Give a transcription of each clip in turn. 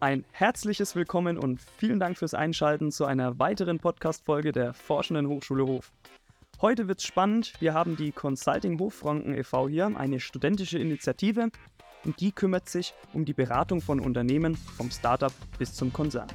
Ein herzliches Willkommen und vielen Dank fürs Einschalten zu einer weiteren Podcast-Folge der Forschenden Hochschule Hof. Heute wird's spannend. Wir haben die Consulting Hochfranken e.V. hier, eine studentische Initiative, und die kümmert sich um die Beratung von Unternehmen vom Startup bis zum Konzern.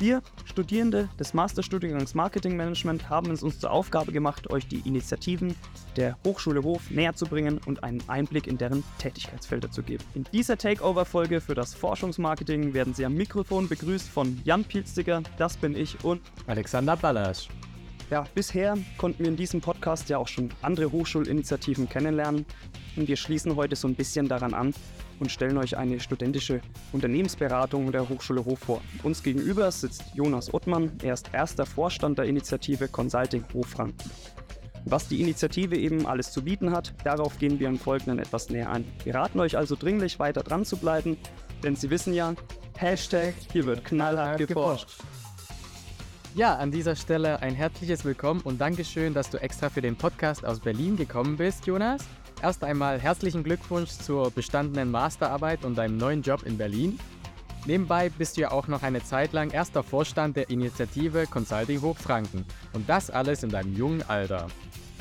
Wir, Studierende des Masterstudiengangs Marketing Management, haben es uns zur Aufgabe gemacht, euch die Initiativen der Hochschule Hof näher zu bringen und einen Einblick in deren Tätigkeitsfelder zu geben. In dieser Takeover-Folge für das Forschungsmarketing werden Sie am Mikrofon begrüßt von Jan Pielstiger, das bin ich, und Alexander Ballasch. Ja, bisher konnten wir in diesem Podcast ja auch schon andere Hochschulinitiativen kennenlernen und wir schließen heute so ein bisschen daran an, und stellen euch eine studentische Unternehmensberatung der Hochschule Hof vor. Uns gegenüber sitzt Jonas Ottmann, er ist erster Vorstand der Initiative Consulting Hofranken. Was die Initiative eben alles zu bieten hat, darauf gehen wir im Folgenden etwas näher ein. Wir raten euch also dringlich weiter dran zu bleiben, denn Sie wissen ja, Hashtag, hier wird knallhart geforscht. Ja, an dieser Stelle ein herzliches Willkommen und Dankeschön, dass du extra für den Podcast aus Berlin gekommen bist, Jonas. Erst einmal herzlichen Glückwunsch zur bestandenen Masterarbeit und deinem neuen Job in Berlin. Nebenbei bist du ja auch noch eine Zeit lang erster Vorstand der Initiative Consulting Hochfranken. Und das alles in deinem jungen Alter.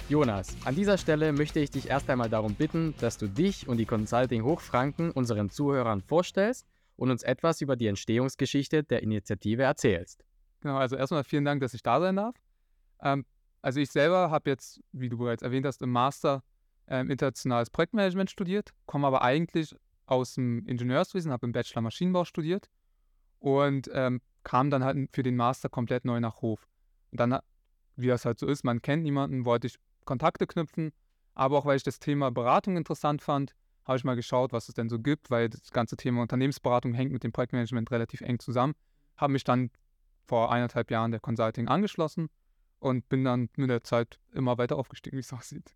Jonas, an dieser Stelle möchte ich dich erst einmal darum bitten, dass du dich und die Consulting Hochfranken unseren Zuhörern vorstellst und uns etwas über die Entstehungsgeschichte der Initiative erzählst. Genau, also erstmal vielen Dank, dass ich da sein darf. Ähm, also ich selber habe jetzt, wie du bereits erwähnt hast, im Master ähm, internationales Projektmanagement studiert, komme aber eigentlich aus dem Ingenieurswesen, habe im Bachelor Maschinenbau studiert und ähm, kam dann halt für den Master komplett neu nach Hof. Und dann, wie das halt so ist, man kennt niemanden, wollte ich Kontakte knüpfen, aber auch weil ich das Thema Beratung interessant fand, habe ich mal geschaut, was es denn so gibt, weil das ganze Thema Unternehmensberatung hängt mit dem Projektmanagement relativ eng zusammen. Habe mich dann vor eineinhalb Jahren der Consulting angeschlossen und bin dann mit der Zeit immer weiter aufgestiegen, wie es aussieht.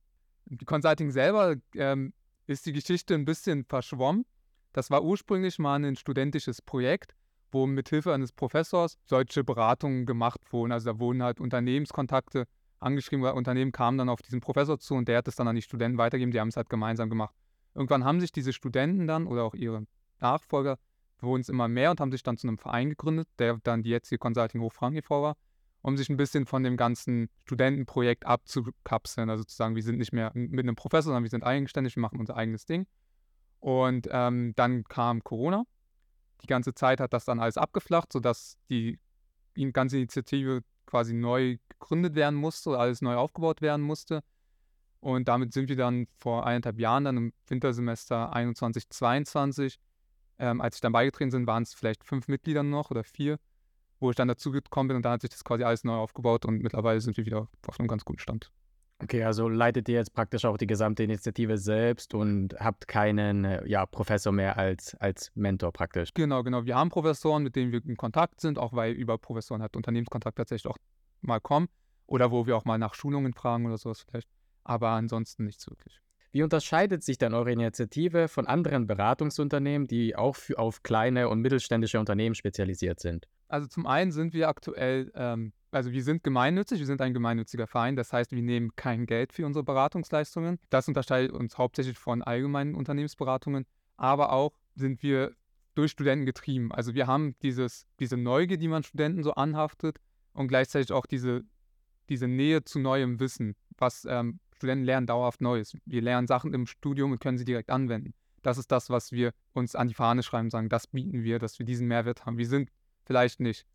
Consulting selber ähm, ist die Geschichte ein bisschen verschwommen. Das war ursprünglich mal ein studentisches Projekt, wo mit Hilfe eines Professors solche Beratungen gemacht wurden. Also da wurden halt Unternehmenskontakte angeschrieben, weil Unternehmen kamen dann auf diesen Professor zu und der hat es dann an die Studenten weitergegeben. Die haben es halt gemeinsam gemacht. Irgendwann haben sich diese Studenten dann oder auch ihre Nachfolger wurden es immer mehr und haben sich dann zu einem Verein gegründet, der dann die jetzige Consulting Hochfranken e.V. war um sich ein bisschen von dem ganzen Studentenprojekt abzukapseln. Also zu sagen, wir sind nicht mehr mit einem Professor, sondern wir sind eigenständig, wir machen unser eigenes Ding. Und ähm, dann kam Corona. Die ganze Zeit hat das dann alles abgeflacht, sodass die ganze Initiative quasi neu gegründet werden musste, alles neu aufgebaut werden musste. Und damit sind wir dann vor eineinhalb Jahren, dann im Wintersemester 21, 22, ähm, als ich dann beigetreten bin, waren es vielleicht fünf Mitglieder noch oder vier wo ich dann dazu gekommen bin und dann hat sich das quasi alles neu aufgebaut und mittlerweile sind wir wieder auf einem ganz guten Stand. Okay, also leitet ihr jetzt praktisch auch die gesamte Initiative selbst und habt keinen äh, ja, Professor mehr als, als Mentor praktisch. Genau, genau. Wir haben Professoren, mit denen wir in Kontakt sind, auch weil über Professoren halt Unternehmenskontakt tatsächlich auch mal kommen oder wo wir auch mal nach Schulungen fragen oder sowas vielleicht. Aber ansonsten nichts wirklich. Wie unterscheidet sich dann eure Initiative von anderen Beratungsunternehmen, die auch für, auf kleine und mittelständische Unternehmen spezialisiert sind? Also zum einen sind wir aktuell, ähm, also wir sind gemeinnützig, wir sind ein gemeinnütziger Verein, das heißt, wir nehmen kein Geld für unsere Beratungsleistungen. Das unterscheidet uns hauptsächlich von allgemeinen Unternehmensberatungen, aber auch sind wir durch Studenten getrieben. Also wir haben dieses, diese Neugier, die man Studenten so anhaftet und gleichzeitig auch diese, diese Nähe zu neuem Wissen, was ähm, Studenten lernen dauerhaft Neues. Wir lernen Sachen im Studium und können sie direkt anwenden. Das ist das, was wir uns an die Fahne schreiben, sagen, das bieten wir, dass wir diesen Mehrwert haben. Wir sind vielleicht nicht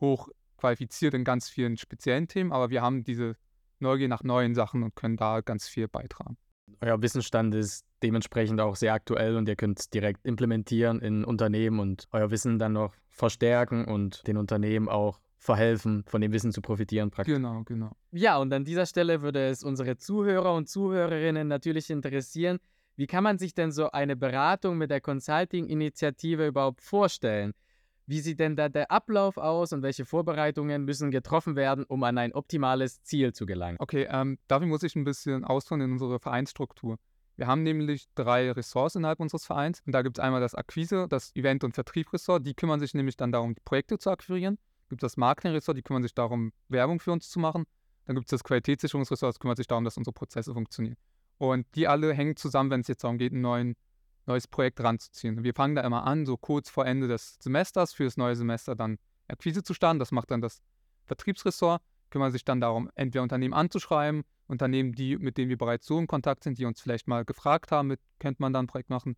hoch qualifiziert in ganz vielen speziellen Themen, aber wir haben diese Neugier nach neuen Sachen und können da ganz viel beitragen. Euer Wissensstand ist dementsprechend auch sehr aktuell und ihr könnt direkt implementieren in Unternehmen und euer Wissen dann noch verstärken und den Unternehmen auch verhelfen, von dem Wissen zu profitieren praktisch. Genau, genau. Ja, und an dieser Stelle würde es unsere Zuhörer und Zuhörerinnen natürlich interessieren, wie kann man sich denn so eine Beratung mit der Consulting-Initiative überhaupt vorstellen? Wie sieht denn da der Ablauf aus und welche Vorbereitungen müssen getroffen werden, um an ein optimales Ziel zu gelangen? Okay, ähm, dafür muss ich ein bisschen ausführen in unsere Vereinsstruktur. Wir haben nämlich drei Ressorts innerhalb unseres Vereins. Und da gibt es einmal das Akquise, das Event- und Vertrieb-Ressort. Die kümmern sich nämlich dann darum, Projekte zu akquirieren. Gibt es das Marketing-Ressort, die kümmern sich darum, Werbung für uns zu machen. Dann gibt es das Qualitätssicherungsressort, das kümmert sich darum, dass unsere Prozesse funktionieren. Und die alle hängen zusammen, wenn es jetzt darum geht, ein neuen, neues Projekt ranzuziehen. Wir fangen da immer an, so kurz vor Ende des Semesters, für das neue Semester dann Akquise zu starten. Das macht dann das Vertriebsressort, kümmert sich dann darum, entweder Unternehmen anzuschreiben, Unternehmen, die, mit denen wir bereits so in Kontakt sind, die uns vielleicht mal gefragt haben, mit, könnte man dann ein Projekt machen,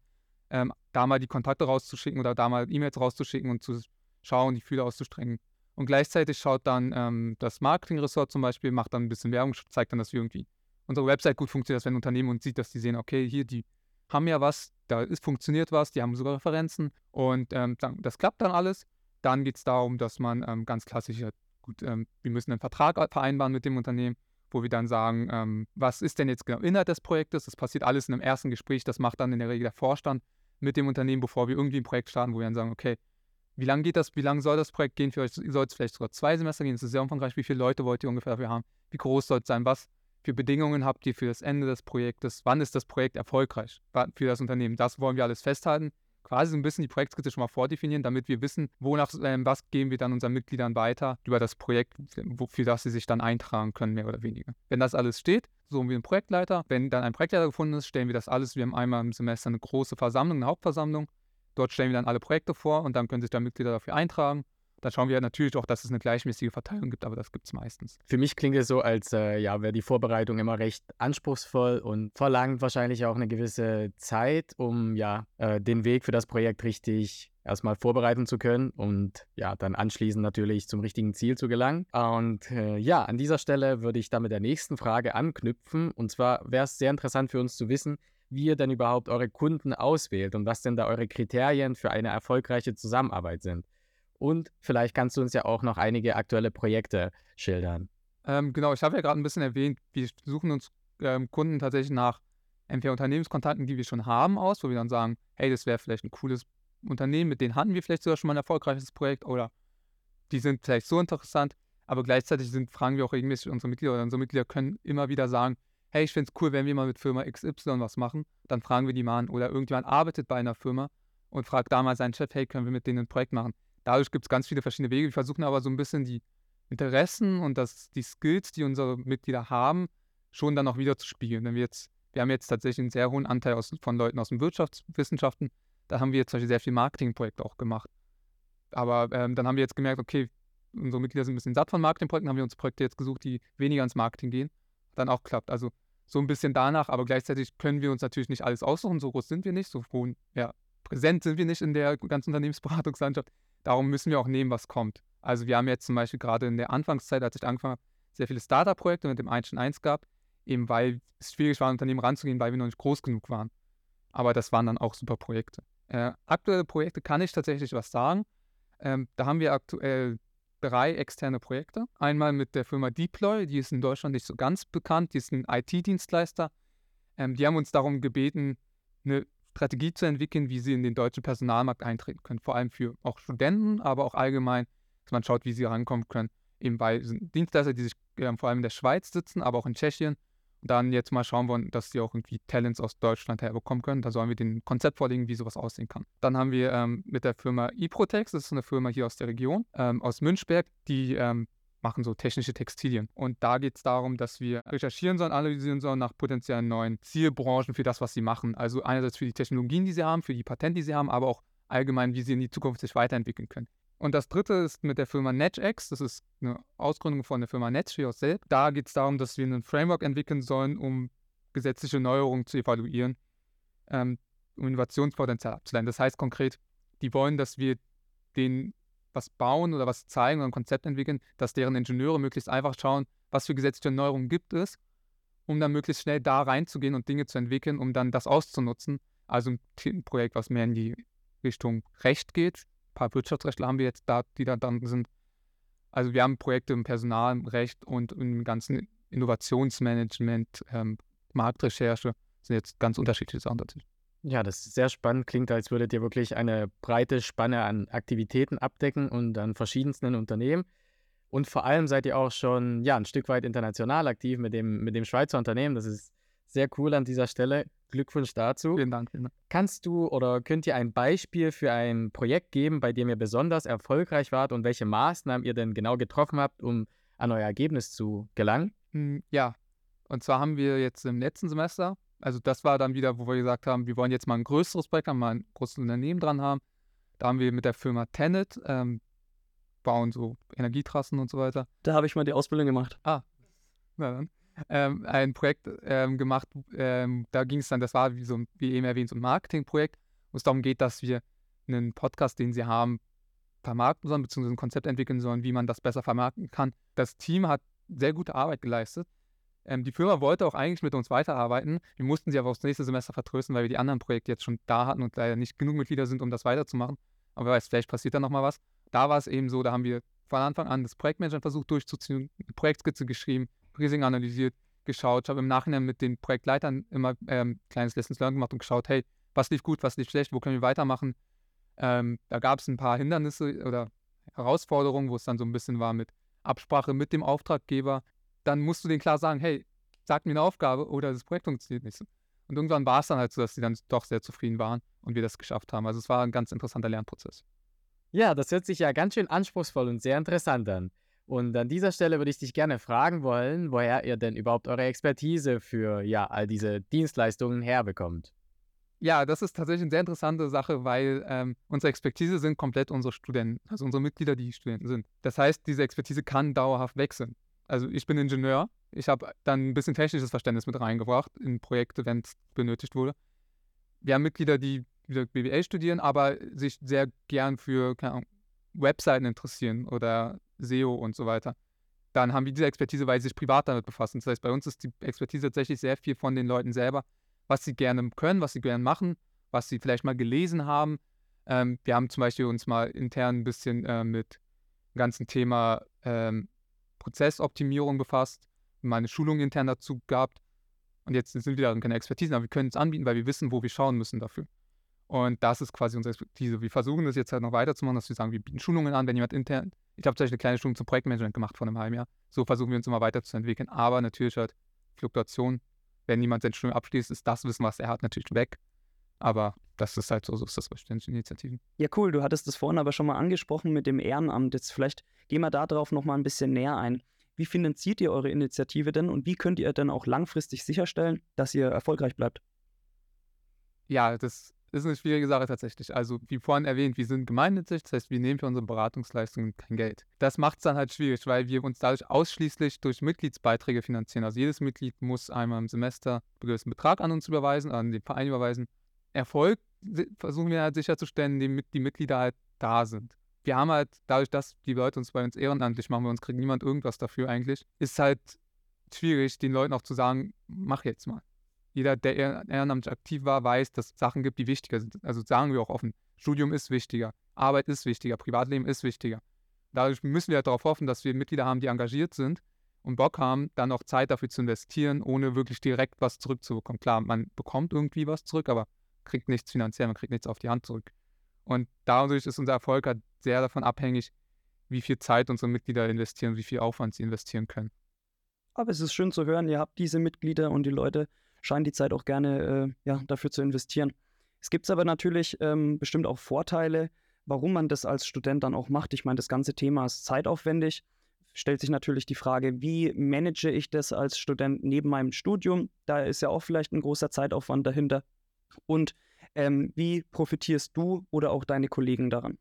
ähm, da mal die Kontakte rauszuschicken oder da mal E-Mails rauszuschicken und zu schauen, die Fühler auszustrecken. Und gleichzeitig schaut dann ähm, das Marketing-Ressort zum Beispiel, macht dann ein bisschen Werbung, zeigt dann, dass wir irgendwie unsere Website gut funktioniert, dass wenn ein Unternehmen uns sieht, dass die sehen, okay, hier, die haben ja was, da ist, funktioniert was, die haben sogar Referenzen und ähm, dann, das klappt dann alles. Dann geht es darum, dass man ähm, ganz klassisch, gut, ähm, wir müssen einen Vertrag vereinbaren mit dem Unternehmen, wo wir dann sagen, ähm, was ist denn jetzt genau Inhalt des Projektes? Das passiert alles in einem ersten Gespräch, das macht dann in der Regel der Vorstand mit dem Unternehmen, bevor wir irgendwie ein Projekt starten, wo wir dann sagen, okay, wie lange geht das, wie lange soll das Projekt gehen für euch? Soll es vielleicht sogar zwei Semester gehen? Das ist sehr umfangreich. Wie viele Leute wollt ihr ungefähr dafür haben? Wie groß soll es sein? Was für Bedingungen habt ihr für das Ende des Projektes? Wann ist das Projekt erfolgreich für das Unternehmen? Das wollen wir alles festhalten. Quasi so ein bisschen die Projektskizze schon mal vordefinieren, damit wir wissen, wonach, äh, was geben wir dann unseren Mitgliedern weiter über das Projekt, für das sie sich dann eintragen können, mehr oder weniger. Wenn das alles steht, suchen wir einen Projektleiter. Wenn dann ein Projektleiter gefunden ist, stellen wir das alles. Wir haben einmal im Semester eine große Versammlung, eine Hauptversammlung Dort stellen wir dann alle Projekte vor und dann können sich da Mitglieder dafür eintragen. Dann schauen wir natürlich auch, dass es eine gleichmäßige Verteilung gibt, aber das gibt es meistens. Für mich klingt es so, als äh, ja, wäre die Vorbereitung immer recht anspruchsvoll und verlangt wahrscheinlich auch eine gewisse Zeit, um ja äh, den Weg für das Projekt richtig erstmal vorbereiten zu können und ja, dann anschließend natürlich zum richtigen Ziel zu gelangen. Und äh, ja, an dieser Stelle würde ich dann mit der nächsten Frage anknüpfen. Und zwar wäre es sehr interessant für uns zu wissen, wie ihr denn überhaupt eure Kunden auswählt und was denn da eure Kriterien für eine erfolgreiche Zusammenarbeit sind. Und vielleicht kannst du uns ja auch noch einige aktuelle Projekte schildern. Ähm, genau, ich habe ja gerade ein bisschen erwähnt, wir suchen uns ähm, Kunden tatsächlich nach entweder Unternehmenskontakten, die wir schon haben, aus, wo wir dann sagen, hey, das wäre vielleicht ein cooles Unternehmen, mit denen hatten wir vielleicht sogar schon mal ein erfolgreiches Projekt oder die sind vielleicht so interessant, aber gleichzeitig sind, fragen wir auch regelmäßig unsere Mitglieder oder unsere Mitglieder können immer wieder sagen, hey, ich finde es cool, wenn wir mal mit Firma XY was machen, dann fragen wir die mal an. Oder irgendjemand arbeitet bei einer Firma und fragt da mal seinen Chef, hey, können wir mit denen ein Projekt machen? Dadurch gibt es ganz viele verschiedene Wege. Wir versuchen aber so ein bisschen die Interessen und das, die Skills, die unsere Mitglieder haben, schon dann auch wieder zu spiegeln. Wenn wir jetzt, wir haben jetzt tatsächlich einen sehr hohen Anteil aus, von Leuten aus den Wirtschaftswissenschaften, da haben wir jetzt zum Beispiel sehr viel Marketingprojekte auch gemacht. Aber ähm, dann haben wir jetzt gemerkt, okay, unsere Mitglieder sind ein bisschen satt von Marketingprojekten, haben wir uns Projekte jetzt gesucht, die weniger ins Marketing gehen dann auch klappt. Also so ein bisschen danach, aber gleichzeitig können wir uns natürlich nicht alles aussuchen, so groß sind wir nicht, so ja, präsent sind wir nicht in der ganzen Unternehmensberatungslandschaft. Darum müssen wir auch nehmen, was kommt. Also wir haben jetzt zum Beispiel gerade in der Anfangszeit, als ich angefangen habe, sehr viele Startup-Projekte mit dem 1 1 gab, eben weil es schwierig war, ein Unternehmen ranzugehen, weil wir noch nicht groß genug waren. Aber das waren dann auch super Projekte. Äh, aktuelle Projekte kann ich tatsächlich was sagen. Ähm, da haben wir aktuell drei externe Projekte. Einmal mit der Firma Deploy, die ist in Deutschland nicht so ganz bekannt, die ist ein IT-Dienstleister. Ähm, die haben uns darum gebeten, eine Strategie zu entwickeln, wie sie in den deutschen Personalmarkt eintreten können. Vor allem für auch Studenten, aber auch allgemein, dass man schaut, wie sie rankommen können. Eben bei Dienstleister, die sich äh, vor allem in der Schweiz sitzen, aber auch in Tschechien dann jetzt mal schauen wollen, dass sie auch irgendwie Talents aus Deutschland herbekommen können. Da sollen wir den Konzept vorlegen, wie sowas aussehen kann. Dann haben wir ähm, mit der Firma eProtex, das ist eine Firma hier aus der Region, ähm, aus Münchberg, die ähm, machen so technische Textilien. Und da geht es darum, dass wir recherchieren sollen, analysieren sollen nach potenziellen neuen Zielbranchen für das, was sie machen. Also einerseits für die Technologien, die sie haben, für die Patente, die sie haben, aber auch allgemein, wie sie in die Zukunft sich weiterentwickeln können. Und das dritte ist mit der Firma NetX. Das ist eine Ausgründung von der Firma NetShare selbst. Da geht es darum, dass wir ein Framework entwickeln sollen, um gesetzliche Neuerungen zu evaluieren, ähm, um Innovationspotenzial abzuleiten. Das heißt konkret, die wollen, dass wir denen was bauen oder was zeigen oder ein Konzept entwickeln, dass deren Ingenieure möglichst einfach schauen, was für gesetzliche Neuerungen gibt es, um dann möglichst schnell da reinzugehen und Dinge zu entwickeln, um dann das auszunutzen. Also ein Projekt, was mehr in die Richtung Recht geht, paar Wirtschaftsrechtler haben wir jetzt da, die da dann sind. Also wir haben Projekte im Personalrecht und im ganzen Innovationsmanagement, ähm, Marktrecherche, sind jetzt ganz unterschiedliche Sachen dazu. Ja, das ist sehr spannend. Klingt, als würdet ihr wirklich eine breite Spanne an Aktivitäten abdecken und an verschiedensten Unternehmen. Und vor allem seid ihr auch schon ja, ein Stück weit international aktiv mit dem, mit dem Schweizer Unternehmen. Das ist sehr cool an dieser Stelle. Glückwunsch dazu. Vielen Dank. Kannst du oder könnt ihr ein Beispiel für ein Projekt geben, bei dem ihr besonders erfolgreich wart und welche Maßnahmen ihr denn genau getroffen habt, um an euer Ergebnis zu gelangen? Hm, ja, und zwar haben wir jetzt im letzten Semester Also das war dann wieder, wo wir gesagt haben, wir wollen jetzt mal ein größeres Projekt haben, mal ein großes Unternehmen dran haben. Da haben wir mit der Firma Tenet, ähm, bauen so Energietrassen und so weiter. Da habe ich mal die Ausbildung gemacht. Ah, na dann. Ähm, ein Projekt ähm, gemacht, ähm, da ging es dann, das war wie so, wie eben erwähnt, so ein Marketingprojekt, wo es darum geht, dass wir einen Podcast, den sie haben, vermarkten sollen, beziehungsweise ein Konzept entwickeln sollen, wie man das besser vermarkten kann. Das Team hat sehr gute Arbeit geleistet. Ähm, die Firma wollte auch eigentlich mit uns weiterarbeiten. Wir mussten sie aber aufs nächste Semester vertrösten, weil wir die anderen Projekte jetzt schon da hatten und leider nicht genug Mitglieder sind, um das weiterzumachen. Aber wer weiß, vielleicht passiert da nochmal was. Da war es eben so, da haben wir von Anfang an das Projektmanagement versucht durchzuziehen, eine Projektskizze geschrieben, Rising analysiert, geschaut. Ich habe im Nachhinein mit den Projektleitern immer ähm, kleines Lessons Learned gemacht und geschaut, hey, was lief gut, was lief schlecht, wo können wir weitermachen. Ähm, da gab es ein paar Hindernisse oder Herausforderungen, wo es dann so ein bisschen war mit Absprache mit dem Auftraggeber. Dann musst du denen klar sagen, hey, sag mir eine Aufgabe oder das Projekt funktioniert nicht. Und irgendwann war es dann halt so, dass sie dann doch sehr zufrieden waren und wir das geschafft haben. Also es war ein ganz interessanter Lernprozess. Ja, das hört sich ja ganz schön anspruchsvoll und sehr interessant an. Und an dieser Stelle würde ich dich gerne fragen wollen, woher ihr denn überhaupt eure Expertise für ja, all diese Dienstleistungen herbekommt. Ja, das ist tatsächlich eine sehr interessante Sache, weil ähm, unsere Expertise sind komplett unsere Studenten, also unsere Mitglieder, die Studenten sind. Das heißt, diese Expertise kann dauerhaft wechseln. Also ich bin Ingenieur, ich habe dann ein bisschen technisches Verständnis mit reingebracht in Projekte, wenn es benötigt wurde. Wir haben Mitglieder, die wieder BWL studieren, aber sich sehr gern für Ahnung, Webseiten interessieren oder SEO und so weiter. Dann haben wir diese Expertise, weil sie sich privat damit befassen. Das heißt, bei uns ist die Expertise tatsächlich sehr viel von den Leuten selber, was sie gerne können, was sie gerne machen, was sie vielleicht mal gelesen haben. Ähm, wir haben zum Beispiel uns mal intern ein bisschen äh, mit dem ganzen Thema ähm, Prozessoptimierung befasst, mal eine Schulung intern dazu gehabt. Und jetzt sind wir darin keine Expertisen, aber wir können es anbieten, weil wir wissen, wo wir schauen müssen dafür. Und das ist quasi unsere Expertise. Wir versuchen das jetzt halt noch weiterzumachen, dass wir sagen, wir bieten Schulungen an, wenn jemand intern. Ich habe zum Beispiel eine kleine Schulung zum Projektmanagement gemacht vor einem halben Jahr. So versuchen wir uns immer weiterzuentwickeln. Aber natürlich halt Fluktuation. Wenn jemand sein Studium abschließt, ist das Wissen, was er hat, natürlich weg. Aber das ist halt so, so ist das bei ständigen Initiativen. Ja, cool. Du hattest das vorhin aber schon mal angesprochen mit dem Ehrenamt. Jetzt vielleicht gehen wir darauf noch mal ein bisschen näher ein. Wie finanziert ihr eure Initiative denn und wie könnt ihr denn auch langfristig sicherstellen, dass ihr erfolgreich bleibt? Ja, das ist eine schwierige Sache tatsächlich. Also, wie vorhin erwähnt, wir sind gemeinnützig, das heißt, wir nehmen für unsere Beratungsleistungen kein Geld. Das macht es dann halt schwierig, weil wir uns dadurch ausschließlich durch Mitgliedsbeiträge finanzieren. Also, jedes Mitglied muss einmal im Semester einen gewissen Betrag an uns überweisen, an den Verein überweisen. Erfolg versuchen wir halt sicherzustellen, indem die Mitglieder halt da sind. Wir haben halt, dadurch, dass die Leute uns bei uns ehrenamtlich machen, bei uns kriegt niemand irgendwas dafür eigentlich, ist halt schwierig, den Leuten auch zu sagen, mach jetzt mal jeder, der ehrenamtlich aktiv war, weiß, dass es Sachen gibt, die wichtiger sind. Also sagen wir auch offen, Studium ist wichtiger, Arbeit ist wichtiger, Privatleben ist wichtiger. Dadurch müssen wir halt darauf hoffen, dass wir Mitglieder haben, die engagiert sind und Bock haben, dann auch Zeit dafür zu investieren, ohne wirklich direkt was zurückzubekommen. Klar, man bekommt irgendwie was zurück, aber kriegt nichts finanziell, man kriegt nichts auf die Hand zurück. Und dadurch ist unser Erfolg halt sehr davon abhängig, wie viel Zeit unsere Mitglieder investieren, wie viel Aufwand sie investieren können. Aber es ist schön zu hören, ihr habt diese Mitglieder und die Leute scheinen die Zeit auch gerne äh, ja, dafür zu investieren. Es gibt aber natürlich ähm, bestimmt auch Vorteile, warum man das als Student dann auch macht. Ich meine, das ganze Thema ist zeitaufwendig. Stellt sich natürlich die Frage, wie manage ich das als Student neben meinem Studium? Da ist ja auch vielleicht ein großer Zeitaufwand dahinter. Und ähm, wie profitierst du oder auch deine Kollegen daran?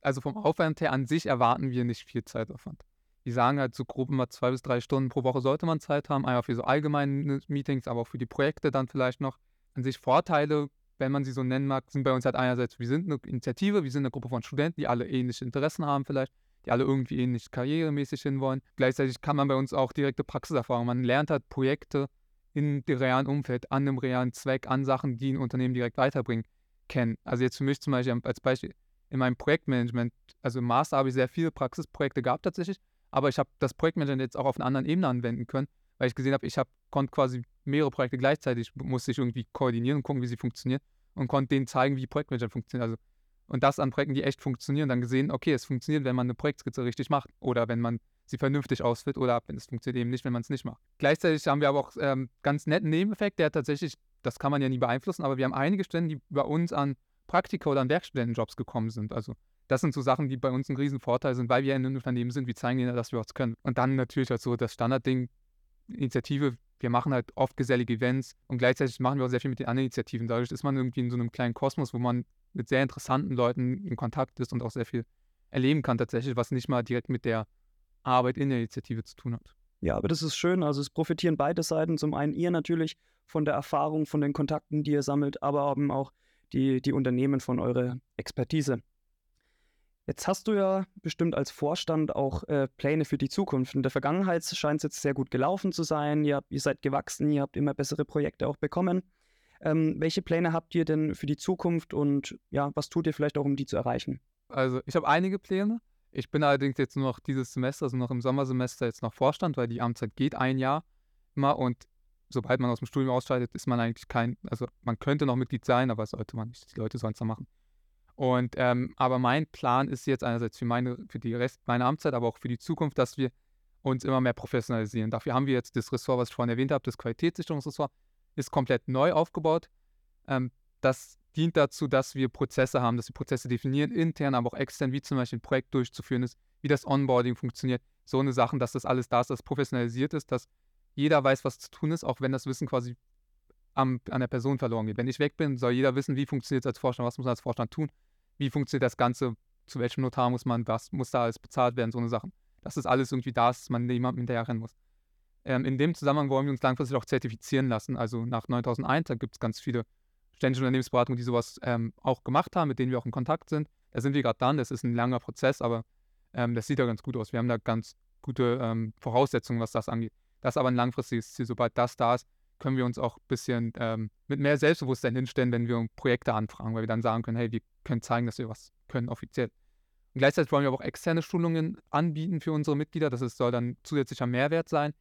Also vom Aufwand her an sich erwarten wir nicht viel Zeitaufwand die sagen halt so grob immer zwei bis drei Stunden pro Woche sollte man Zeit haben, einmal für so allgemeine Meetings, aber auch für die Projekte dann vielleicht noch. An sich Vorteile, wenn man sie so nennen mag, sind bei uns halt einerseits, wir sind eine Initiative, wir sind eine Gruppe von Studenten, die alle ähnliche Interessen haben vielleicht, die alle irgendwie ähnlich karrieremäßig hinwollen. Gleichzeitig kann man bei uns auch direkte Praxiserfahrung, man lernt halt Projekte in dem realen Umfeld, an einem realen Zweck, an Sachen, die ein Unternehmen direkt weiterbringen, kennen. Also jetzt für mich zum Beispiel als Beispiel in meinem Projektmanagement, also im Master habe ich sehr viele Praxisprojekte gehabt tatsächlich, aber ich habe das Projektmanagement jetzt auch auf einer anderen Ebene anwenden können, weil ich gesehen habe, ich habe, konnte quasi mehrere Projekte gleichzeitig, musste ich irgendwie koordinieren und gucken, wie sie funktionieren und konnte denen zeigen, wie Projektmanagement funktioniert. Also, und das an Projekten, die echt funktionieren, dann gesehen, okay, es funktioniert, wenn man eine Projektskizze richtig macht oder wenn man sie vernünftig ausführt oder wenn es funktioniert eben nicht, wenn man es nicht macht. Gleichzeitig haben wir aber auch ähm, ganz netten Nebeneffekt, der tatsächlich, das kann man ja nie beeinflussen, aber wir haben einige Stellen, die bei uns an Praktika oder an Werkstudentenjobs gekommen sind. Also das sind so Sachen, die bei uns ein Riesenvorteil sind, weil wir in einem Unternehmen sind, wir zeigen ihnen, dass wir was können. Und dann natürlich halt so das Standardding, Initiative, wir machen halt oft gesellige Events und gleichzeitig machen wir auch sehr viel mit den anderen Initiativen. Dadurch ist man irgendwie in so einem kleinen Kosmos, wo man mit sehr interessanten Leuten in Kontakt ist und auch sehr viel erleben kann tatsächlich, was nicht mal direkt mit der Arbeit in der Initiative zu tun hat. Ja, aber das ist schön. Also es profitieren beide Seiten. Zum einen ihr natürlich von der Erfahrung, von den Kontakten, die ihr sammelt, aber eben auch die, die Unternehmen von eurer Expertise. Jetzt hast du ja bestimmt als Vorstand auch äh, Pläne für die Zukunft. In der Vergangenheit scheint es jetzt sehr gut gelaufen zu sein. Ihr, habt, ihr seid gewachsen, ihr habt immer bessere Projekte auch bekommen. Ähm, welche Pläne habt ihr denn für die Zukunft und ja, was tut ihr vielleicht auch, um die zu erreichen? Also ich habe einige Pläne. Ich bin allerdings jetzt nur noch dieses Semester, also noch im Sommersemester jetzt noch Vorstand, weil die Amtszeit geht ein Jahr immer und sobald man aus dem Studium ausscheidet, ist man eigentlich kein, also man könnte noch Mitglied sein, aber sollte man nicht. Die Leute sollen es machen. Und ähm, aber mein Plan ist jetzt einerseits für meine, für die Rest meiner Amtszeit, aber auch für die Zukunft, dass wir uns immer mehr professionalisieren. Dafür haben wir jetzt das Ressort, was ich vorhin erwähnt habe, das Qualitätssicherungsressort, ist komplett neu aufgebaut. Ähm, das dient dazu, dass wir Prozesse haben, dass wir Prozesse definieren, intern, aber auch extern, wie zum Beispiel ein Projekt durchzuführen ist, wie das Onboarding funktioniert, so eine Sachen, dass das alles da ist, dass es professionalisiert ist, dass jeder weiß, was zu tun ist, auch wenn das Wissen quasi am, an der Person verloren geht. Wenn ich weg bin, soll jeder wissen, wie funktioniert es als Vorstand, was muss man als Vorstand tun, wie funktioniert das Ganze, zu welchem Notar muss man, was muss da alles bezahlt werden, so eine Sachen. Das alles irgendwie da ist, dass man jemandem hinterherrennen muss. Ähm, in dem Zusammenhang wollen wir uns langfristig auch zertifizieren lassen. Also nach 9001, da gibt es ganz viele ständische Unternehmensberatungen, die sowas ähm, auch gemacht haben, mit denen wir auch in Kontakt sind. Da sind wir gerade dran, das ist ein langer Prozess, aber ähm, das sieht ja ganz gut aus. Wir haben da ganz gute ähm, Voraussetzungen, was das angeht. Das ist aber ein langfristiges Ziel. Sobald das da ist, können wir uns auch ein bisschen ähm, mit mehr Selbstbewusstsein hinstellen, wenn wir Projekte anfragen, weil wir dann sagen können, hey, wir können zeigen, dass wir was können offiziell. Und gleichzeitig wollen wir auch externe Schulungen anbieten für unsere Mitglieder. Das soll dann zusätzlicher Mehrwert sein,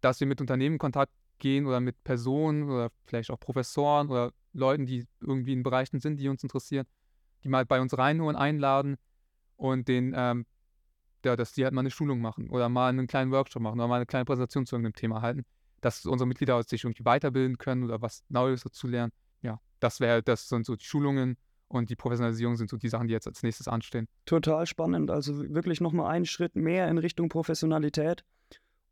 dass wir mit Unternehmen in Kontakt gehen oder mit Personen oder vielleicht auch Professoren oder Leuten, die irgendwie in Bereichen sind, die uns interessieren, die mal bei uns reinholen, einladen und den, ähm, ja, dass die halt mal eine Schulung machen oder mal einen kleinen Workshop machen oder mal eine kleine Präsentation zu irgendeinem Thema halten dass unsere Mitglieder sich irgendwie weiterbilden können oder was Neues dazu lernen. Ja, das wäre, das sind so die Schulungen und die Professionalisierung sind so die Sachen, die jetzt als nächstes anstehen. Total spannend. Also wirklich nochmal einen Schritt mehr in Richtung Professionalität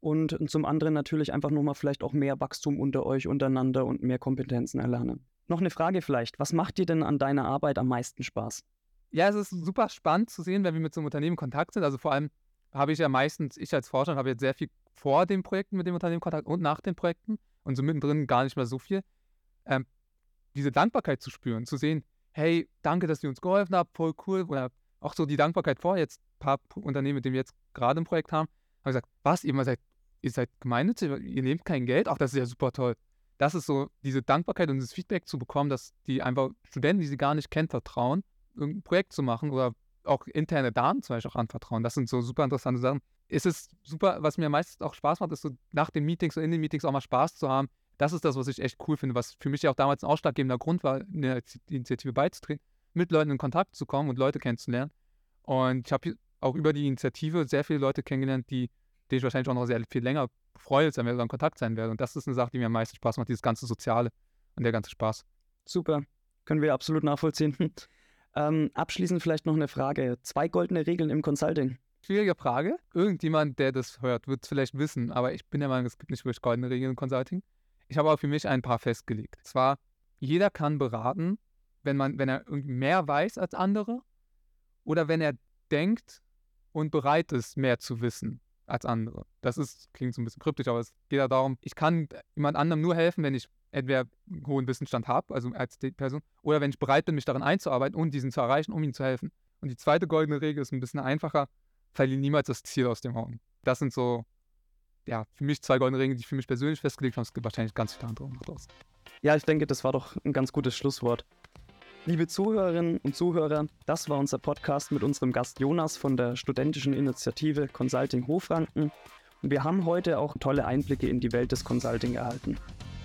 und zum anderen natürlich einfach nochmal vielleicht auch mehr Wachstum unter euch untereinander und mehr Kompetenzen erlernen. Noch eine Frage vielleicht. Was macht dir denn an deiner Arbeit am meisten Spaß? Ja, es ist super spannend zu sehen, wenn wir mit so einem Unternehmen in Kontakt sind. Also vor allem habe ich ja meistens, ich als Forscher habe jetzt sehr viel vor den Projekten mit dem Unternehmen Kontakt und nach den Projekten und so mittendrin gar nicht mehr so viel. Ähm, diese Dankbarkeit zu spüren, zu sehen, hey, danke, dass ihr uns geholfen habt, voll cool. Oder auch so die Dankbarkeit vor, jetzt ein paar Unternehmen, mit denen wir jetzt gerade ein Projekt haben, haben gesagt, was, ihr seid, ihr seid gemeinnützig, ihr nehmt kein Geld, auch das ist ja super toll. Das ist so, diese Dankbarkeit und dieses Feedback zu bekommen, dass die einfach Studenten, die sie gar nicht kennen, vertrauen, ein Projekt zu machen oder auch interne Daten zum Beispiel auch anvertrauen. Das sind so super interessante Sachen. Es ist super, was mir meistens auch Spaß macht, ist so nach den Meetings und in den Meetings auch mal Spaß zu haben. Das ist das, was ich echt cool finde, was für mich ja auch damals ein ausschlaggebender Grund war, in der Initiative beizutreten, mit Leuten in Kontakt zu kommen und Leute kennenzulernen. Und ich habe auch über die Initiative sehr viele Leute kennengelernt, die, denen ich wahrscheinlich auch noch sehr viel länger freue, sein werde, in Kontakt sein werde. Und das ist eine Sache, die mir am meisten Spaß macht, dieses ganze Soziale und der ganze Spaß. Super, können wir absolut nachvollziehen. Ähm, abschließend vielleicht noch eine Frage. Zwei goldene Regeln im Consulting. Schwierige Frage. Irgendjemand, der das hört, wird es vielleicht wissen, aber ich bin der Meinung, es gibt nicht wirklich goldene Regeln im Consulting. Ich habe aber für mich ein paar festgelegt. Und zwar, jeder kann beraten, wenn, man, wenn er mehr weiß als andere oder wenn er denkt und bereit ist, mehr zu wissen als andere. Das ist, klingt so ein bisschen kryptisch, aber es geht ja darum, ich kann jemand anderem nur helfen, wenn ich entweder einen hohen Wissensstand habe, also als Person, oder wenn ich bereit bin, mich darin einzuarbeiten und diesen zu erreichen, um ihm zu helfen. Und die zweite goldene Regel ist ein bisschen einfacher, verliere niemals das Ziel aus dem Augen. Das sind so, ja, für mich zwei goldene Regeln, die ich für mich persönlich festgelegt habe. Es gibt wahrscheinlich ganz viele andere noch draus. Ja, ich denke, das war doch ein ganz gutes Schlusswort. Liebe Zuhörerinnen und Zuhörer, das war unser Podcast mit unserem Gast Jonas von der studentischen Initiative Consulting Hofranken. Und wir haben heute auch tolle Einblicke in die Welt des Consulting erhalten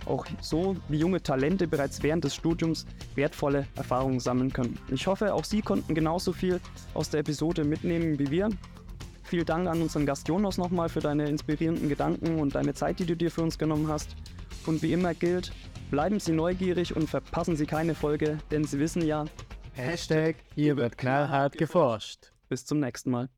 auch so wie junge Talente bereits während des Studiums wertvolle Erfahrungen sammeln können. Ich hoffe, auch Sie konnten genauso viel aus der Episode mitnehmen wie wir. Vielen Dank an unseren Gast Jonas nochmal für deine inspirierenden Gedanken und deine Zeit, die du dir für uns genommen hast. Und wie immer gilt, bleiben Sie neugierig und verpassen Sie keine Folge, denn Sie wissen ja, Hashtag, hier wird knallhart geforscht. Bis zum nächsten Mal.